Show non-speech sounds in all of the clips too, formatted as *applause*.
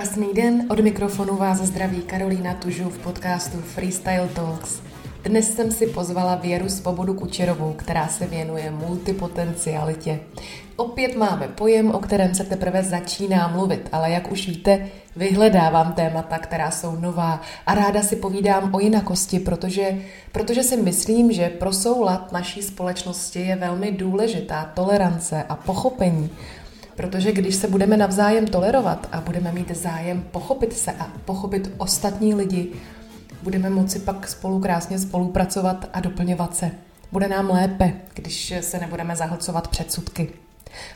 Krásný den, od mikrofonu vás zdraví Karolína Tužu v podcastu Freestyle Talks. Dnes jsem si pozvala Věru Svobodu Kučerovou, která se věnuje multipotencialitě. Opět máme pojem, o kterém se teprve začíná mluvit, ale jak už víte, vyhledávám témata, která jsou nová a ráda si povídám o jinakosti, protože, protože si myslím, že pro soulad naší společnosti je velmi důležitá tolerance a pochopení Protože když se budeme navzájem tolerovat a budeme mít zájem pochopit se a pochopit ostatní lidi, budeme moci pak spolu krásně spolupracovat a doplňovat se. Bude nám lépe, když se nebudeme zahlcovat předsudky.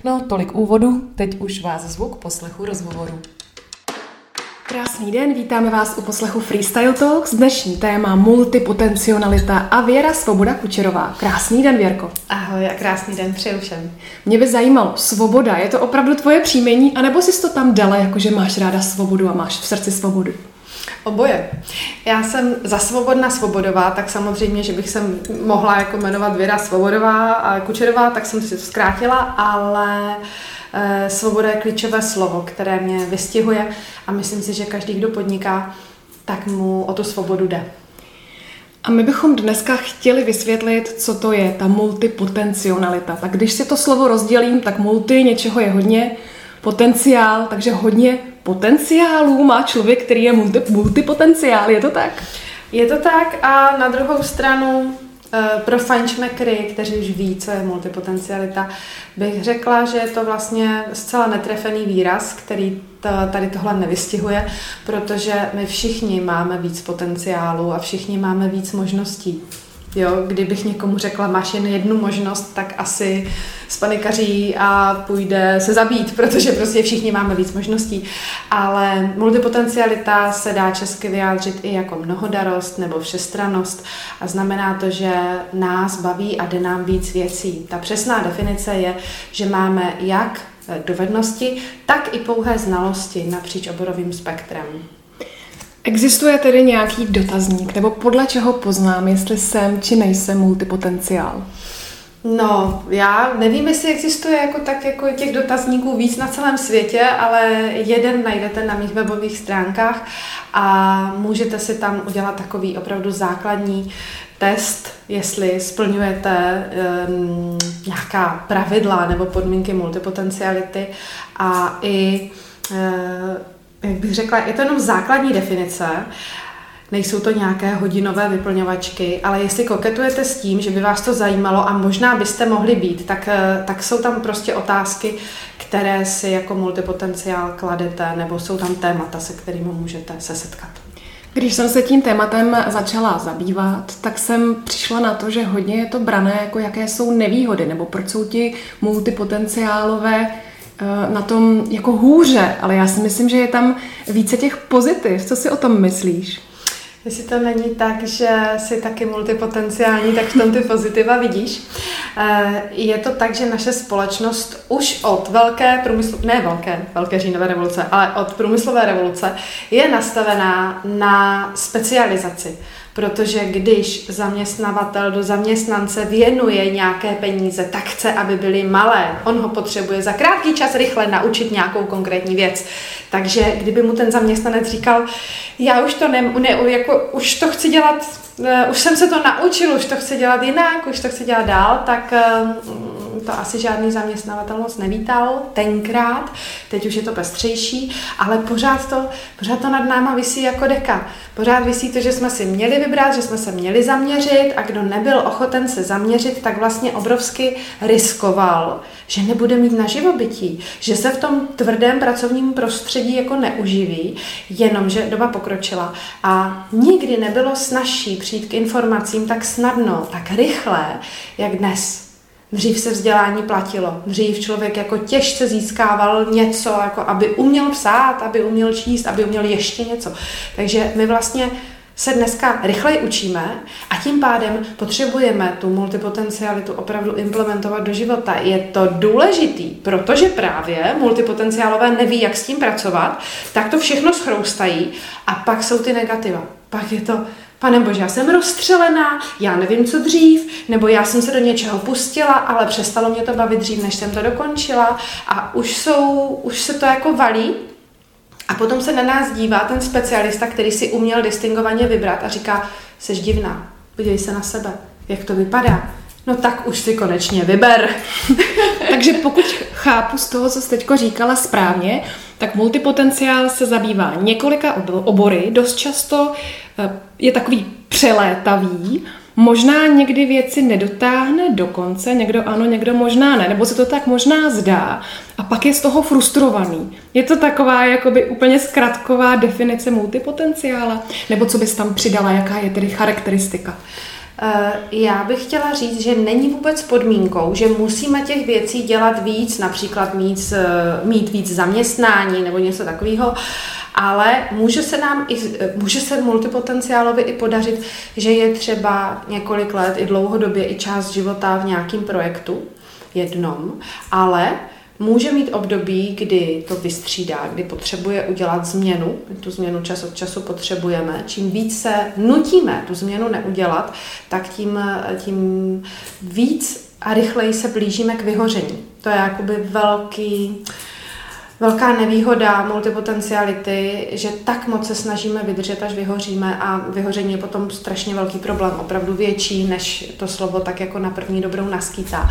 No, tolik úvodu, teď už vás zvuk poslechu rozhovoru. Krásný den, vítáme vás u poslechu Freestyle Talks. Dnešní téma multipotencionalita a Věra Svoboda Kučerová. Krásný den, Věrko. Ahoj a krásný den přeju všem. Mě by zajímalo, svoboda, je to opravdu tvoje příjmení, anebo jsi to tam dala, jakože máš ráda svobodu a máš v srdci svobodu? Oboje. Já jsem za svobodna svobodová, tak samozřejmě, že bych se mohla jako jmenovat Věra Svobodová a Kučerová, tak jsem si to zkrátila, ale Eh, svoboda je klíčové slovo, které mě vystihuje a myslím si, že každý, kdo podniká, tak mu o tu svobodu jde. A my bychom dneska chtěli vysvětlit, co to je ta multipotencionalita. Tak když si to slovo rozdělím, tak multi něčeho je hodně, potenciál, takže hodně potenciálů má člověk, který je multi, multipotenciál, je to tak? Je to tak a na druhou stranu Eh, pro fajnšmekry, kteří už ví, co je multipotencialita, bych řekla, že je to vlastně zcela netrefený výraz, který tady tohle nevystihuje, protože my všichni máme víc potenciálu a všichni máme víc možností. Jo, kdybych někomu řekla, máš jen jednu možnost, tak asi spanikaří a půjde se zabít, *laughs* protože prostě všichni máme víc možností. Ale multipotencialita se dá česky vyjádřit i jako mnohodarost nebo všestranost a znamená to, že nás baví a jde nám víc věcí. Ta přesná definice je, že máme jak dovednosti, tak i pouhé znalosti napříč oborovým spektrem. Existuje tedy nějaký dotazník, nebo podle čeho poznám, jestli jsem či nejsem multipotenciál? No, já nevím, jestli existuje jako tak jako těch dotazníků víc na celém světě, ale jeden najdete na mých webových stránkách a můžete si tam udělat takový opravdu základní test, jestli splňujete um, nějaká pravidla nebo podmínky multipotenciality a i uh, jak bych řekla, je to jenom základní definice, nejsou to nějaké hodinové vyplňovačky, ale jestli koketujete s tím, že by vás to zajímalo a možná byste mohli být, tak, eh, tak jsou tam prostě otázky, které si jako multipotenciál kladete, nebo jsou tam témata, se kterými můžete se setkat. Když jsem se tím tématem začala zabývat, tak jsem přišla na to, že hodně je to brané, jako jaké jsou nevýhody, nebo proč jsou ti multipotenciálové na tom jako hůře, ale já si myslím, že je tam více těch pozitiv. Co si o tom myslíš? Jestli to není tak, že jsi taky multipotenciální, tak v tom ty pozitiva vidíš. Eh, je to tak, že naše společnost už od velké průmyslové, ne velké, velké říjnové revoluce, ale od průmyslové revoluce je nastavená na specializaci protože když zaměstnavatel do zaměstnance věnuje nějaké peníze, tak chce, aby byly malé. On ho potřebuje za krátký čas rychle naučit nějakou konkrétní věc. Takže kdyby mu ten zaměstnanec říkal, já už to ne, ne jako, už to chci dělat, už jsem se to naučil, už to chci dělat jinak, už to chci dělat dál, tak uh, to asi žádný zaměstnavatel moc nevítal tenkrát, teď už je to pestřejší, ale pořád to, pořád to nad náma visí jako deka. Pořád visí to, že jsme si měli vybrat, že jsme se měli zaměřit a kdo nebyl ochoten se zaměřit, tak vlastně obrovsky riskoval, že nebude mít na živobytí, že se v tom tvrdém pracovním prostředí jako neuživí, jenomže doba pokročila a nikdy nebylo snažší přijít k informacím tak snadno, tak rychle, jak dnes. Dřív se vzdělání platilo. Dřív člověk jako těžce získával něco, jako aby uměl psát, aby uměl číst, aby uměl ještě něco. Takže my vlastně se dneska rychleji učíme a tím pádem potřebujeme tu multipotencialitu opravdu implementovat do života. Je to důležitý, protože právě multipotenciálové neví, jak s tím pracovat, tak to všechno schroustají a pak jsou ty negativa. Pak je to, Pane Bože, já jsem rozstřelená, já nevím, co dřív, nebo já jsem se do něčeho pustila, ale přestalo mě to bavit dřív, než jsem to dokončila a už, jsou, už se to jako valí A potom se na nás dívá ten specialista, který si uměl distingovaně vybrat a říká, jsi divná, podívej se na sebe, jak to vypadá. No tak už si konečně vyber. *laughs* Takže pokud chápu z toho, co jsi teď říkala správně, tak multipotenciál se zabývá několika obory, dost často eh, je takový přelétavý, možná někdy věci nedotáhne do konce, někdo ano, někdo možná ne, nebo se to tak možná zdá a pak je z toho frustrovaný. Je to taková jakoby úplně zkratková definice multipotenciála, nebo co bys tam přidala, jaká je tedy charakteristika? Eh, já bych chtěla říct, že není vůbec podmínkou, že musíme těch věcí dělat víc, například mít, eh, mít víc zaměstnání nebo něco takového, ale může se nám i, může se multipotenciálovi i podařit, že je třeba několik let i dlouhodobě i část života v nějakém projektu jednom, ale Může mít období, kdy to vystřídá, kdy potřebuje udělat změnu, tu změnu čas od času potřebujeme. Čím víc se nutíme tu změnu neudělat, tak tím, tím víc a rychleji se blížíme k vyhoření. To je jakoby velký, velká nevýhoda multipotenciality, že tak moc se snažíme vydržet, až vyhoříme a vyhoření je potom strašně velký problém, opravdu větší, než to slovo tak jako na první dobrou naskýtá.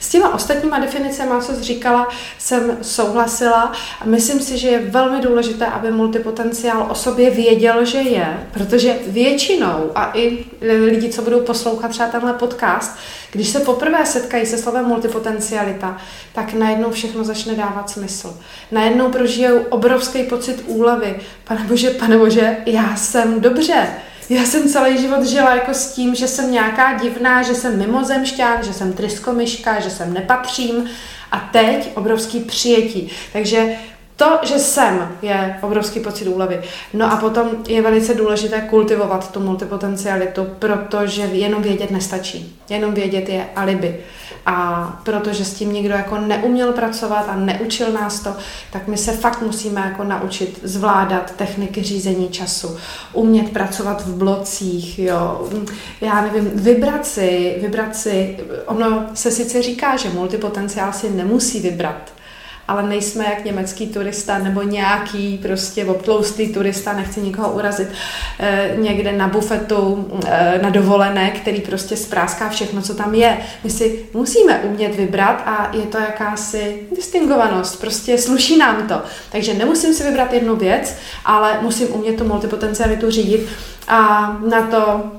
S těma ostatníma definicemi, co jsi říkala, jsem souhlasila a myslím si, že je velmi důležité, aby multipotenciál o sobě věděl, že je, protože většinou a i lidi, co budou poslouchat třeba tenhle podcast, když se poprvé setkají se slovem multipotencialita, tak najednou všechno začne dávat smysl. Najednou prožijou obrovský pocit úlevy. Pane Bože, pane Bože, já jsem dobře. Já jsem celý život žila jako s tím, že jsem nějaká divná, že jsem mimozemšťan, že jsem tryskomyška, že jsem nepatřím a teď obrovský přijetí. Takže to, že jsem, je obrovský pocit úlevy. No a potom je velice důležité kultivovat tu multipotencialitu, protože jenom vědět nestačí. Jenom vědět je alibi. A protože s tím nikdo jako neuměl pracovat a neučil nás to, tak my se fakt musíme jako naučit zvládat techniky řízení času, umět pracovat v blocích, jo. Já nevím, vybrat si, vybrat si, ono se sice říká, že multipotenciál si nemusí vybrat, ale nejsme jak německý turista nebo nějaký prostě obtloustý turista, nechci nikoho urazit, eh, někde na bufetu, eh, na dovolené, který prostě zpráská všechno, co tam je. My si musíme umět vybrat a je to jakási distingovanost, prostě sluší nám to. Takže nemusím si vybrat jednu věc, ale musím umět tu multipotencialitu řídit a na to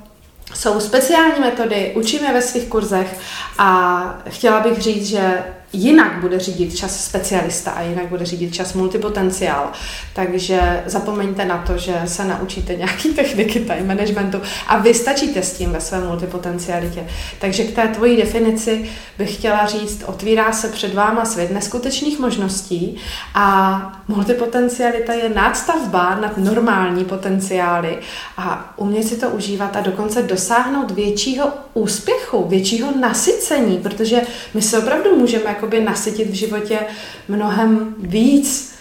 jsou speciální metody, učíme ve svých kurzech a chtěla bych říct, že jinak bude řídit čas specialista a jinak bude řídit čas multipotenciál. Takže zapomeňte na to, že se naučíte nějaký techniky time managementu a vy stačíte s tím ve své multipotencialitě. Takže k té tvojí definici bych chtěla říct, otvírá se před váma svět neskutečných možností a multipotencialita je nadstavba nad normální potenciály a umět si to užívat a dokonce dosáhnout většího úspěchu, většího nasycení, protože my se opravdu můžeme jakoby nasytit v životě mnohem víc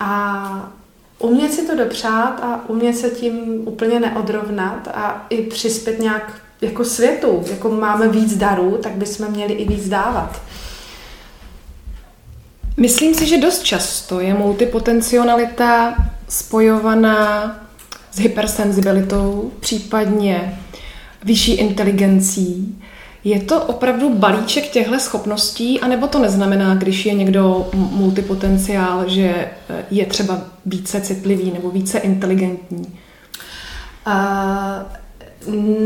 a umět si to dopřát a umět se tím úplně neodrovnat a i přispět nějak jako světu, jako máme víc darů, tak bychom měli i víc dávat. Myslím si, že dost často je multipotencionalita spojovaná s hypersenzibilitou, případně vyšší inteligencí. Je to opravdu balíček těchto schopností, anebo to neznamená, když je někdo multipotenciál, že eh, je třeba více citlivý nebo více inteligentní? Uh,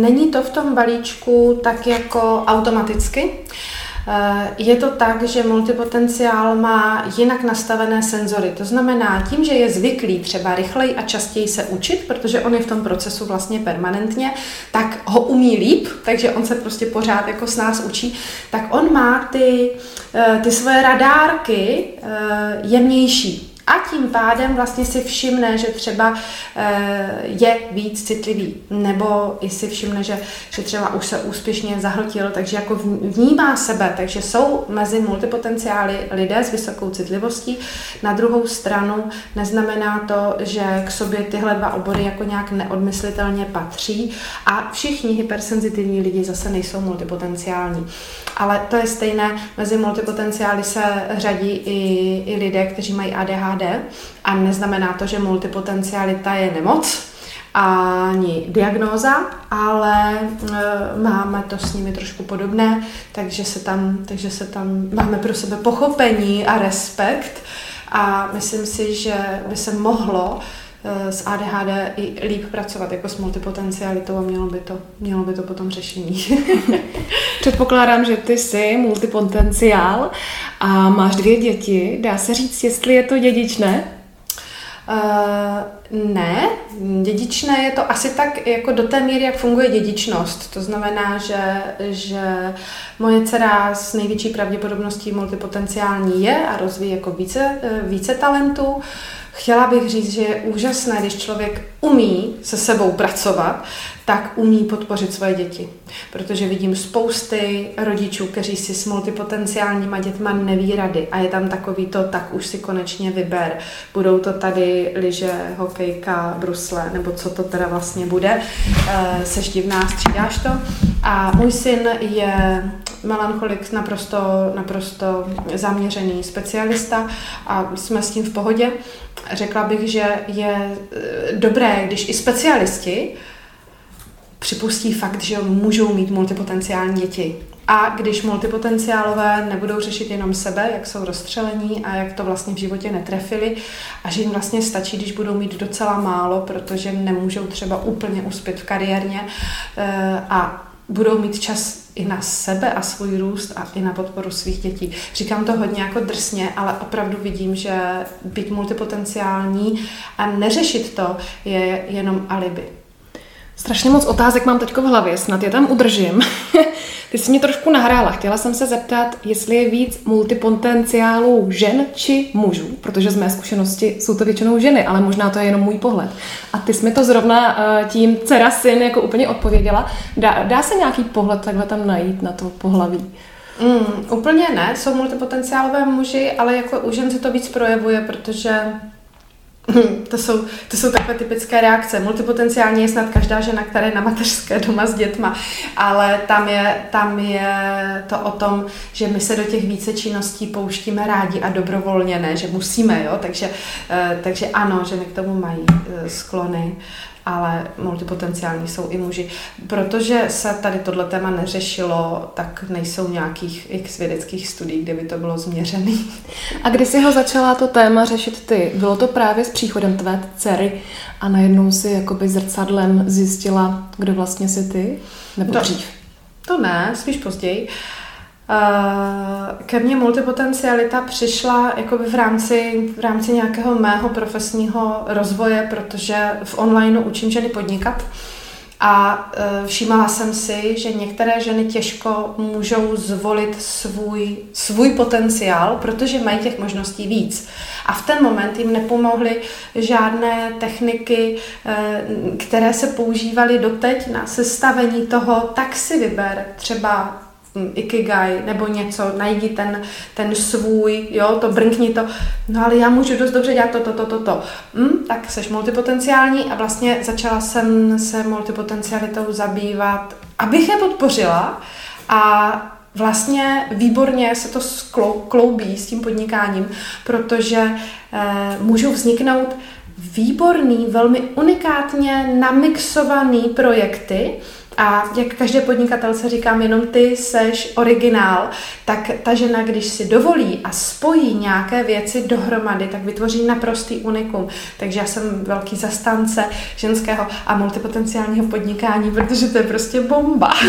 není to v tom balíčku tak jako automaticky. Je to tak, že multipotenciál má jinak nastavené senzory. To znamená, tím, že je zvyklý třeba rychleji a častěji se učit, protože on je v tom procesu vlastně permanentně, tak ho umí líp, takže on se prostě pořád jako s nás učí, tak on má ty, eh, ty svoje radárky eh, jemnější. A tím pádem vlastně si všimne, že třeba e, je víc citlivý, nebo i si všimne, že, že třeba už se úspěšně zahltil, takže jako vnímá sebe, takže jsou mezi multipotenciály lidé s vysokou citlivostí. Na druhou stranu neznamená to, že k sobě tyhle dva obory jako nějak neodmyslitelně patří a všichni hypersenzitivní lidi zase nejsou multipotenciální. Ale to je stejné, mezi multipotenciály se řadí i, i lidé, kteří mají ADHD, ADHD a neznamená to, že multipotencialita je nemoc, ani diagnóza, ale e, máme to s nimi trošku podobné, takže se tam, takže se tam máme pro sebe pochopení a respekt a myslím si, že by se mohlo s ADHD i líp pracovat jako s multipotencialitou a mělo by to, mělo by to potom řešení. *laughs* Předpokládám, že ty jsi multipotenciál a máš dvě děti. Dá se říct, jestli je to dědičné? Uh, ne, dědičné je to asi tak jako do té míry, jak funguje dědičnost. To znamená, že, že moje dcera s největší pravděpodobností multipotenciální je a rozvíjí jako více, eh, více talentů. Chtěla bych říct, že je úžasné, když člověk umí se sebou pracovat, tak umí podpořit svoje děti. Protože vidím spousty rodičů, kteří si s multipotenciálníma dětma neví rady a je tam takový to, tak už si konečně vyber. Budou to tady liže, hokejka, brusle, nebo co to teda vlastně bude. E, seš divná, střídáš to. A můj syn je melancholik naprosto, naprosto zaměřený specialista a jsme s tím v pohodě. Řekla bych, že je eh, dobré, když i specialisti připustí fakt, že můžou mít multipotenciální děti. A když multipotenciálové nebudou řešit jenom sebe, jak jsou rozstřelení a jak to vlastně v životě netrefili a že jim vlastně stačí, když budou mít docela málo, protože nemůžou třeba úplně uspět v kariérně eh, a budou mít čas i na sebe a svůj růst a i na podporu svých dětí. Říkám to hodně jako drsně, ale opravdu vidím, že být multipotenciální a neřešit to je jenom alibi. Strašně moc otázek mám teď v hlavě, snad je tam udržím. *laughs* Ty jsi mě trošku nahrála. Chtěla jsem se zeptat, jestli je víc multipotenciálů žen či mužů, protože z mé zkušenosti jsou to většinou ženy, ale možná to je jenom můj pohled. A ty jsi mi to zrovna uh, tím dcera syn jako úplně odpověděla. Dá, dá se nějaký pohled takhle tam najít na to pohlaví? Mm, úplně ne, jsou multipotenciálové muži, ale jako u žen se to víc projevuje, protože *laughs* To jsou, to jsou takové typické reakce. Multipotenciálně je snad každá žena, která je na mateřské doma s dětma, ale tam je, tam je to o tom, že my se do těch více činností pouštíme rádi a dobrovolně, ne, že musíme, jo? Takže, eh, takže ano, ženy k tomu mají eh, sklony ale multipotenciální jsou i muži. Protože se tady tohle téma neřešilo, tak nejsou nějakých x vědeckých studií, kde by to bylo změřené. A kdy jsi ho začala to téma řešit ty? Bylo to právě s příchodem tvé dcery a najednou si jakoby zrcadlem zjistila, kdo vlastně jsi ty? Nebo to, dřív? To ne, spíš později. Uh, ke mně multipotencialita přišla jakoby v rámci, v rámci nějakého mého profesního rozvoje, protože v onlineu učím ženy podnikat. A e, všímala jsem si, že některé ženy těžko můžou zvolit svůj, svůj potenciál, protože mají těch možností víc. A v ten moment jim nepomohly žádné techniky, e, které se používaly doteď na sestavení toho, tak si vyber třeba ikigai nebo něco, najdi ten, ten svůj, jo, to brnkni to, no ale já můžu dost dobře dělat to, to, to, to, to. Hm, tak seš multipotenciální a vlastně začala jsem se multipotencialitou zabývat, abych je podpořila a vlastně výborně se to skloubí s tím podnikáním, protože eh, můžou vzniknout výborný, velmi unikátně namixovaný projekty, a jak každé podnikatelce říkám, jenom ty seš originál, tak ta žena, když si dovolí a spojí nějaké věci dohromady, tak vytvoří naprostý unikum. Takže já jsem velký zastánce ženského a multipotenciálního podnikání, protože to je prostě bomba. *laughs*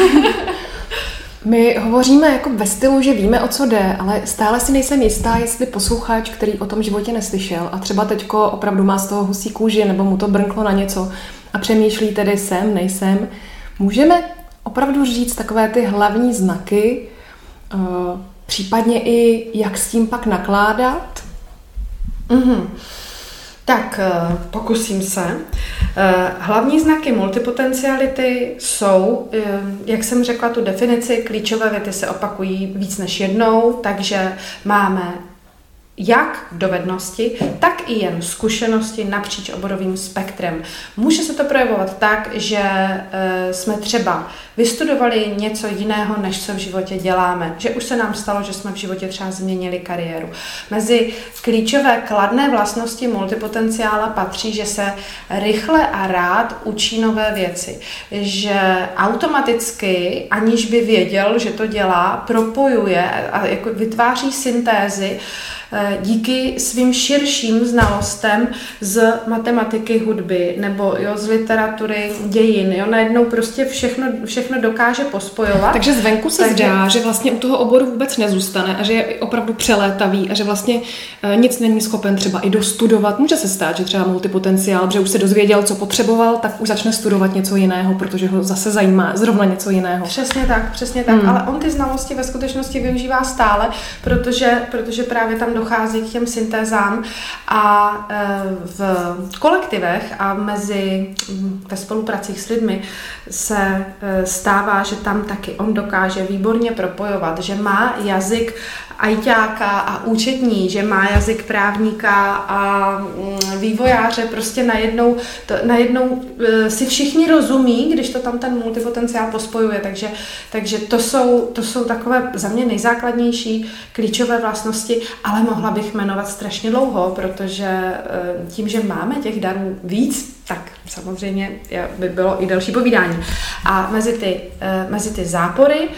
My hovoříme jako ve stylu, že víme, o co jde, ale stále si nejsem jistá, jestli posluchač, který o tom životě neslyšel a třeba teďko opravdu má z toho husí kůži nebo mu to brnklo na něco a přemýšlí tedy jsem, nejsem, Můžeme opravdu říct takové ty hlavní znaky, eh, případně i jak s tím pak nakládat? Mm-hmm. Tak eh, pokusím se. Eh, hlavní znaky multipotenciality jsou, jak jsem řekla tu definici, klíčové věty se opakují víc než jednou, takže máme jak dovednosti, tak i jen zkušenosti napříč oborovým spektrem. Může se to projevovat tak, že e, jsme třeba vystudovali něco jiného, než co v životě děláme. Že už se nám stalo, že jsme v životě třeba změnili kariéru. Mezi klíčové kladné vlastnosti multipotenciála patří, že se rychle a rád učí nové věci. Že automaticky, aniž by věděl, že to dělá, propojuje a jako vytváří syntézy Eh, díky svým širším znalostem z matematiky, hudby nebo jo, z literatury, dějin. Jo, najednou prostě všechno, všechno dokáže pospojovat. Takže zvenku se Takže... zdá, že vlastně u toho oboru vůbec nezůstane a že je opravdu přelétavý a že vlastně eh, nic není schopen třeba i dostudovat. Může se stát, že třeba multipotenciál, že už se dozvěděl, co potřeboval, tak už začne studovat něco jiného, protože ho zase zajímá zrovna něco jiného. Přesně tak, přesně tak. Hmm. Ale on ty znalosti ve skutečnosti využívá stále, protože, protože právě tam dochází k těm syntézám a e, v kolektivech a mezi ve spolupracích s lidmi se e, stává, že tam taky on dokáže výborně propojovat, že má jazyk ajťáka a účetní, že má jazyk právníka a mm, vývojáře, prostě najednou, to, najednou e, si všichni rozumí, když to tam ten multipotenciál pospojuje, takže, takže to, jsou, to jsou takové za mě nejzákladnější klíčové vlastnosti, ale mohla bych jmenovat strašně dlouho, protože e, tím, že máme těch darů víc, tak samozřejmě by bylo i další povídání. A mezi ty, e, mezi ty zápory,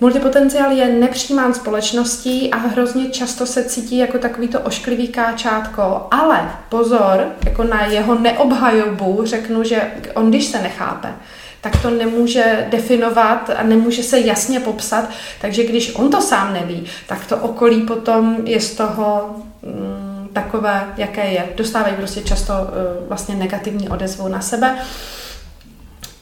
Multipotenciál je nepřijímán společností a hrozně často se cítí jako takový to ošklivý káčátko, ale pozor, jako na jeho neobhajobu řeknu, že on když se nechápe, tak to nemůže definovat a nemůže se jasně popsat, takže když on to sám neví, tak to okolí potom je z toho mm, takové, jaké je. Dostávají prostě často uh, vlastně negativní odezvu na sebe.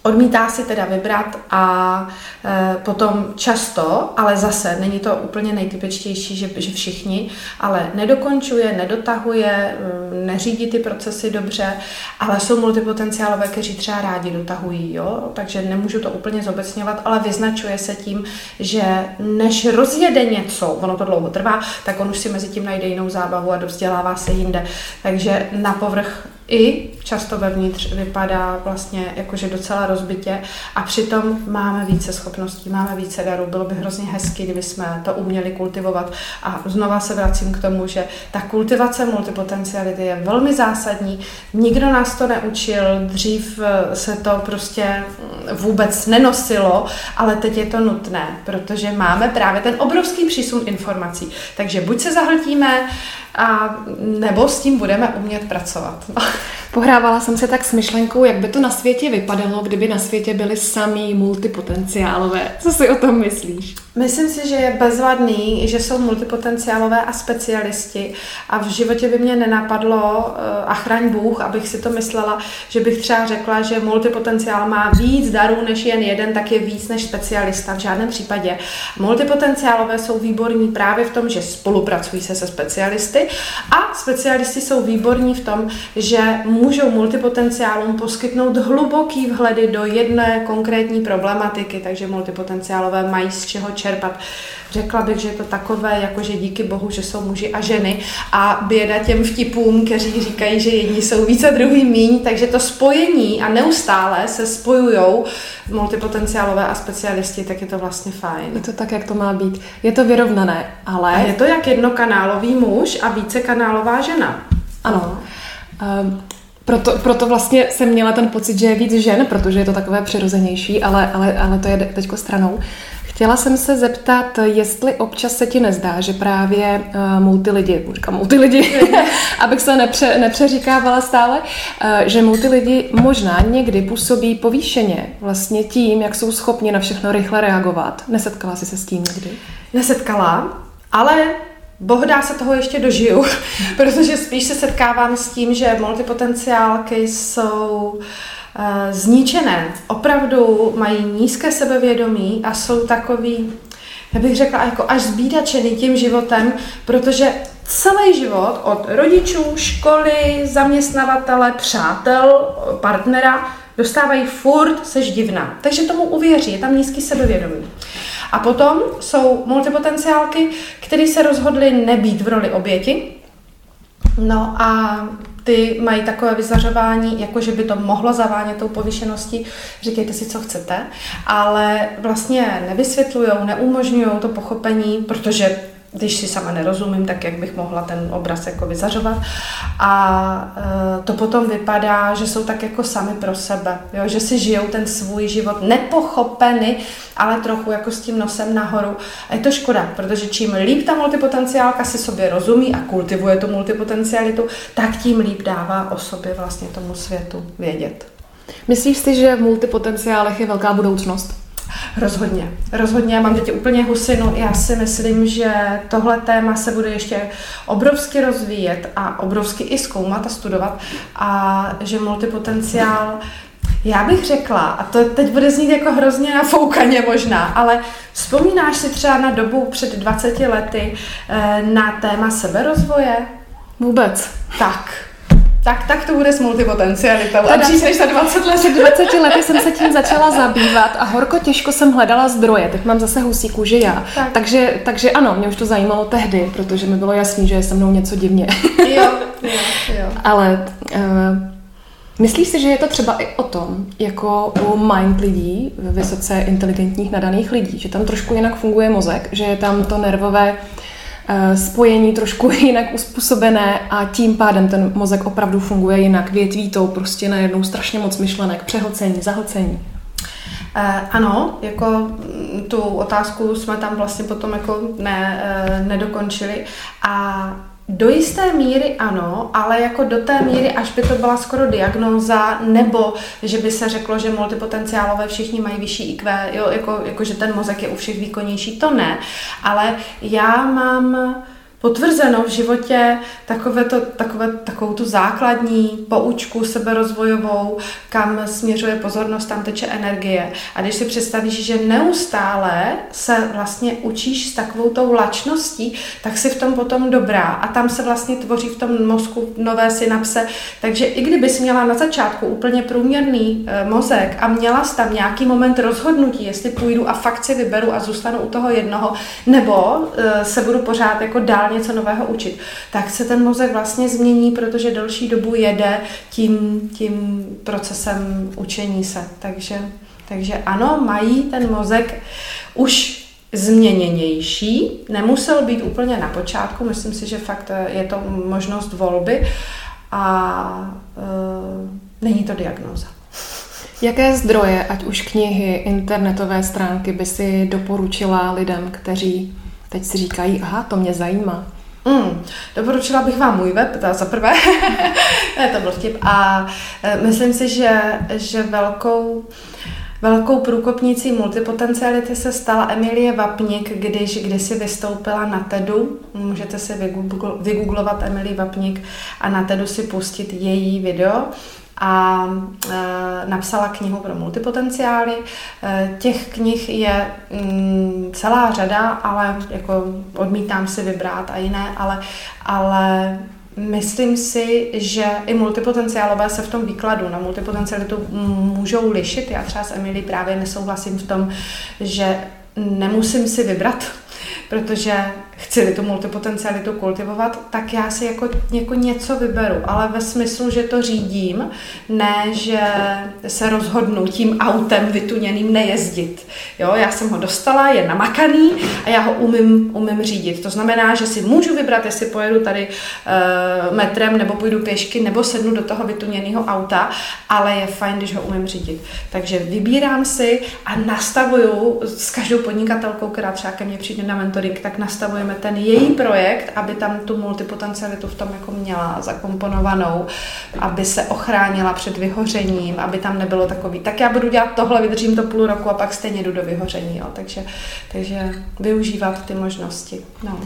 Odmítá si teda vybrat a e, potom často, ale zase není to úplně nejtypičtější, že, že všichni, ale nedokončuje, nedotahuje, mm, neřídí ty procesy dobře, ale jsou multipotenciálové, kteří třeba rádi dotahují, jo? takže nemůžu to úplně zobecňovat, ale vyznačuje se tím, že než rozjede něco, ono to dlouho trvá, tak on už si mezi tím najde jinou zábavu a vzdělává se jinde. Takže na povrch i často vevnitř vypadá vlastně jakože docela rozbitě a přitom máme více schopností, máme více darů. Bylo by hrozně hezky, kdyby jsme to uměli kultivovat. A znova se vracím k tomu, že ta kultivace multipotenciality je velmi zásadní. Nikdo nás to neučil, dřív eh, se to prostě mm, vůbec nenosilo, ale teď je to nutné, protože máme právě ten obrovský přísun informací. Takže buď se zahltíme, a nebo s tím budeme umět pracovat. *laughs* Pohrávala jsem se tak s myšlenkou, jak by to na světě vypadalo, kdyby na světě byli samý multipotenciálové. Co si o tom myslíš? Myslím si, že je bezvadný, že jsou multipotenciálové a specialisti a v životě by mě nenapadlo, eh, a chraň Bůh, abych si to myslela, že bych třeba řekla, že multipotenciál má víc darů než jen jeden, tak je víc než specialista. V žádném případě. Multipotenciálové jsou výborní právě v tom, že spolupracují se se specialisty a specialisti jsou výborní v tom, že můžou multipotenciálům poskytnout hluboký vhledy do jedné konkrétní problematiky, takže multipotenciálové mají z čeho čerpat. Řekla bych, že je to takové, jako že díky bohu, že jsou muži a ženy a běda těm vtipům, kteří říkají, že jedni jsou více, druhý míň, takže to spojení a neustále se spojujou multipotenciálové a specialisti, tak je to vlastně fajn. Je to tak, jak to má být. Je to vyrovnané, ale... A je to jak jednokanálový muž a vícekanálová žena. Ano. Um, proto, proto vlastně jsem měla ten pocit, že je víc žen, protože je to takové přirozenější, ale, ale, ale to je teďko stranou. Chtěla jsem se zeptat, jestli občas se ti nezdá, že právě uh, multi lidi, říkám multi lidi, *laughs* abych se nepře, nepřeříkávala stále, uh, že multi lidi možná někdy působí povýšeně vlastně tím, jak jsou schopni na všechno rychle reagovat. Nesetkala jsi se s tím někdy? Nesetkala, ale Boh dá se toho ještě dožiju, *laughs* protože spíš se setkávám s tím, že multipotenciálky jsou uh, zničené, opravdu mají nízké sebevědomí a jsou takový, já bych řekla, jako až zbídačený tím životem, protože celý život od rodičů, školy, zaměstnavatele, přátel, partnera dostávají furt, seš divná. Takže tomu uvěří, je tam nízký sebevědomí. A potom jsou multipotenciálky, které se rozhodly nebýt v roli oběti, No a ty mají takové vyzařování, jako že by to mohlo zavánět tou povyšeností, říkejte si, co chcete, ale vlastně nevysvětlují, neumožňují to pochopení, protože když si sama nerozumím, tak jak bych mohla ten obraz jako vyzařovat. A e, to potom vypadá, že jsou tak jako sami pro sebe, jo? že si žijou ten svůj život nepochopeny, ale trochu jako s tím nosem nahoru. A je to škoda, protože čím líp ta multipotenciálka si sobě rozumí a kultivuje tu multipotencialitu, tak tím líp dává o sobě vlastně tomu světu vědět. Myslíš si, že v multipotenciálech je velká budoucnost? Rozhodně, rozhodně. Já mám teď úplně husinu. Já si myslím, že tohle téma se bude ještě obrovsky rozvíjet a obrovsky i zkoumat a studovat a že multipotenciál já bych řekla, a to teď bude znít jako hrozně nafoukaně možná, ale vzpomínáš si třeba na dobu před 20 lety eh, na téma seberozvoje? Vůbec. Tak, tak, tak to bude s multipotencialitou. A dřív než za 20 let. Před 20 lety jsem se tím začala zabývat a horko těžko jsem hledala zdroje. Teď mám zase husí kůži já. Tak. Takže, takže ano, mě už to zajímalo tehdy, protože mi bylo jasný, že je se mnou něco divně. Jo, jo, jo. *laughs* Ale uh, Myslíš si, že je to třeba i o tom, jako u mind lidí, vysoce inteligentních nadaných lidí, že tam trošku jinak funguje mozek, že je tam to nervové uh, spojení trošku *laughs* jinak uspůsobené a tím pádem ten mozek opravdu funguje jinak. Větví to prostě najednou strašně moc myšlenek, přehlcení, zahlcení. Uh, ano, jako mm, tu otázku jsme tam vlastně potom jako ne, uh, nedokončili a do jisté míry ano, ale jako do té míry, až by to byla skoro diagnóza, nebo že by se řeklo, že multipotenciálové všichni mají vyšší IQ, jo, jako, jako že ten mozek je u všech výkonnější, to ne. Ale já mám potvrzeno v životě takové to, takové, takovou tu základní poučku seberozvojovou, kam směřuje pozornost, tam teče energie. A když si představíš, že neustále se vlastně učíš s takovou tou lačností, tak si v tom potom dobrá. A tam se vlastně tvoří v tom mozku nové synapse. Takže i kdybys měla na začátku úplně průměrný e, mozek a měla jsi tam nějaký moment rozhodnutí, jestli půjdu a fakt si vyberu a zůstanu u toho jednoho, nebo e, se budu pořád jako dál něco nového učit, tak se ten mozek vlastně změní, protože delší dobu jede tím, tím procesem učení se. Takže, takže ano, mají ten mozek už změněnější, nemusel být úplně na počátku, myslím si, že fakt je to možnost volby a e, není to diagnóza. Jaké zdroje, ať už knihy, internetové stránky, by si doporučila lidem, kteří teď si říkají, aha, to mě zajímá? Mm, doporučila bych vám můj web, to za prvé. *laughs* to byl vtip. A e, myslím si, že, že velkou Velkou průkopnicí multipotenciality se stala Emilie Vapnik, když kdysi vystoupila na TEDu. Můžete si vygooglovat Emilie Vapnik a na TEDu si pustit její video a e, napsala knihu pro multipotenciály. E, těch knih je mm, celá řada, ale jako odmítám si vybrat a jiné, ale, ale Myslím si, že i multipotenciálové se v tom výkladu na multipotencialitu můžou lišit. Já třeba s Emily právě nesouhlasím v tom, že nemusím si vybrat, *laughs* protože chci tu multipotencialitu kultivovat, tak já si jako, jako něco vyberu, ale ve smyslu, že to řídím, ne, že se rozhodnu tím autem vytuněným nejezdit. Jo, já jsem ho dostala, je namakaný a já ho umím, umím řídit. To znamená, že si můžu vybrat, jestli pojedu tady uh, metrem, nebo půjdu pěšky, nebo sednu do toho vytuněného auta, ale je fajn, když ho umím řídit. Takže vybírám si a nastavuju s každou podnikatelkou, která třeba ke mně přijde na mentoring, tak nastavujeme ten její projekt, aby tam tu multipotencialitu v tom jako měla zakomponovanou, aby se ochránila před vyhořením, aby tam nebylo takový, tak já budu dělat tohle, vydržím to půl roku a pak stejně jdu do vyhoření. Jo. Takže, takže využívat ty možnosti. No.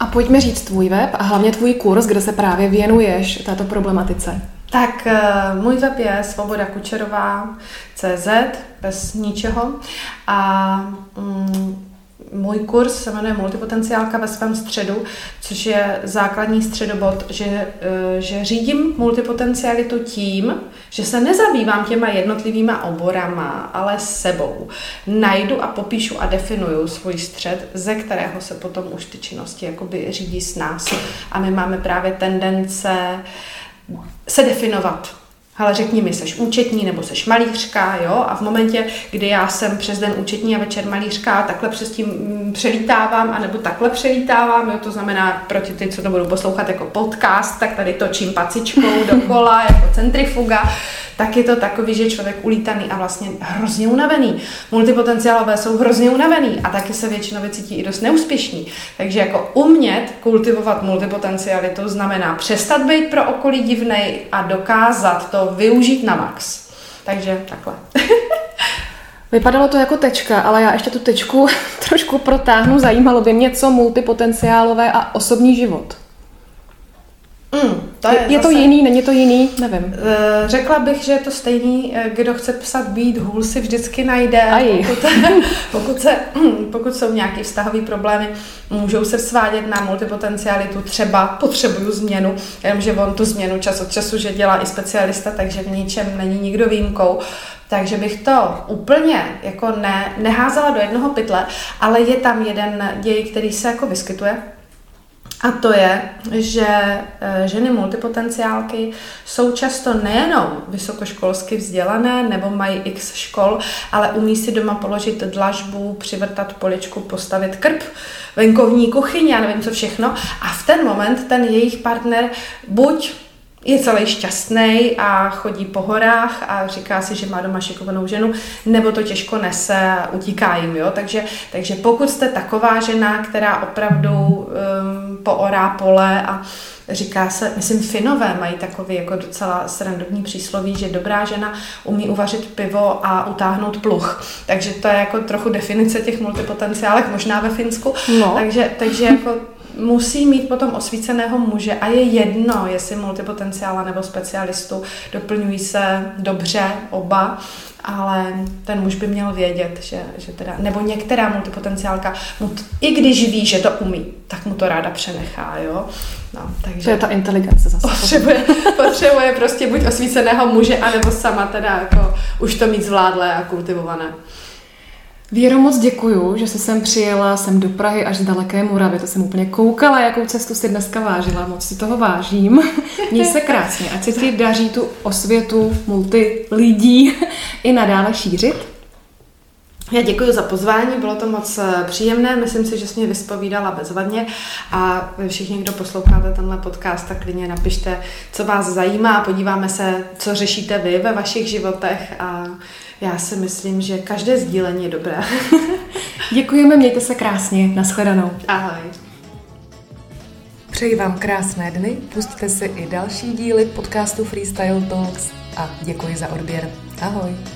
A pojďme říct tvůj web a hlavně tvůj kurz, kde se právě věnuješ této problematice. Tak eh, můj web je svoboda kučerová CZ bez ničeho a mm, můj kurz se jmenuje Multipotenciálka ve svém středu, což je základní středobod, že, eh, že řídím multipotencialitu tím, že se nezabývám těma jednotlivýma oborama, ale sebou. Najdu a popíšu a definuju svůj střed, ze kterého se potom už ty činnosti jakoby řídí s nás. A my máme právě tendence se definovat ale řekni mi, seš účetní nebo seš malířka, jo, a v momentě, kdy já jsem přes den účetní a večer malířka, takhle přes tím mm, přelítávám, anebo takhle přelítávám, jo, to znamená proti ty, co to budou poslouchat jako podcast, tak tady točím pacičkou dokola, jako centrifuga, tak je to takový, že člověk ulítaný a vlastně hrozně unavený. Multipotenciálové jsou hrozně unavený a taky se většinou cítí i dost neúspěšní. Takže jako umět kultivovat multipotencialitu znamená přestat být pro okolí divnej a dokázat to využít na max. Takže takhle. *laughs* Vypadalo to jako tečka, ale já ještě tu tečku *laughs* trošku protáhnu. Zajímalo by mě, co multipotenciálové a osobní život. Mm, to je, je, zase, to jiný, není to jiný, nevím. Eh, řekla bych, že je to stejný, eh, kdo chce psat být hůl si vždycky najde. Pokud, *laughs* pokud, se, *clears throat* pokud jsou nějaké vztahové problémy, můžou se svádět na multipotencialitu, třeba potřebuju změnu, jenomže on tu změnu čas od času, že dělá i specialista, takže v ničem není nikdo výjimkou. Takže bych to úplně jako ne, neházela do jednoho pytle, ale je tam jeden děj, který se jako vyskytuje a to je, že e, ženy multipotenciálky jsou často nejenom vysokoškolsky vzdělané nebo mají x škol, ale umí si doma položit dlažbu, přivrtat poličku, postavit krb, venkovní kuchyni, já nevím co všechno. A v ten moment ten jejich partner buď je celý šťastný a chodí po horách a říká si, že má doma šikovanou ženu, nebo to těžko nese a utíká jim. Jo? Takže, takže pokud jste taková žena, která opravdu um, poorá pole a říká se, myslím, Finové mají takový jako docela srandovní přísloví, že dobrá žena umí uvařit pivo a utáhnout pluch. Takže to je jako trochu definice těch multipotenciálek, možná ve Finsku. No. Takže, takže jako musí mít potom osvíceného muže a je jedno, jestli multipotenciála nebo specialistu, doplňují se dobře oba, ale ten muž by měl vědět, že, že teda, nebo některá multipotenciálka, mu t, i když ví, že to umí, tak mu to ráda přenechá, jo. No, takže to je ta inteligence zase. Potřebuje, *laughs* potřebuje prostě buď osvíceného muže, anebo sama teda jako už to mít zvládlé a kultivované. Věro, moc děkuju, že jsi sem přijela sem do Prahy až z daleké Moravy. To jsem úplně koukala, jakou cestu si dneska vážila. Moc si toho vážím. *laughs* Měj se krásně. Ať se ti daří tu osvětu multi lidí *laughs* i nadále šířit. Já děkuji za pozvání, bylo to moc eh, příjemné, myslím si, že jsi mě vyspovídala bezvadně a všichni, kdo posloucháte tenhle podcast, tak klidně napište, co vás zajímá, podíváme se, co řešíte vy ve vašich životech a já si myslím, že každé sdílení je dobré. *laughs* Děkujeme, mějte se krásně. Naschledanou. Ahoj. Přeji vám krásné dny, pustíte si i další díly podcastu Freestyle Talks a děkuji za odběr. Ahoj.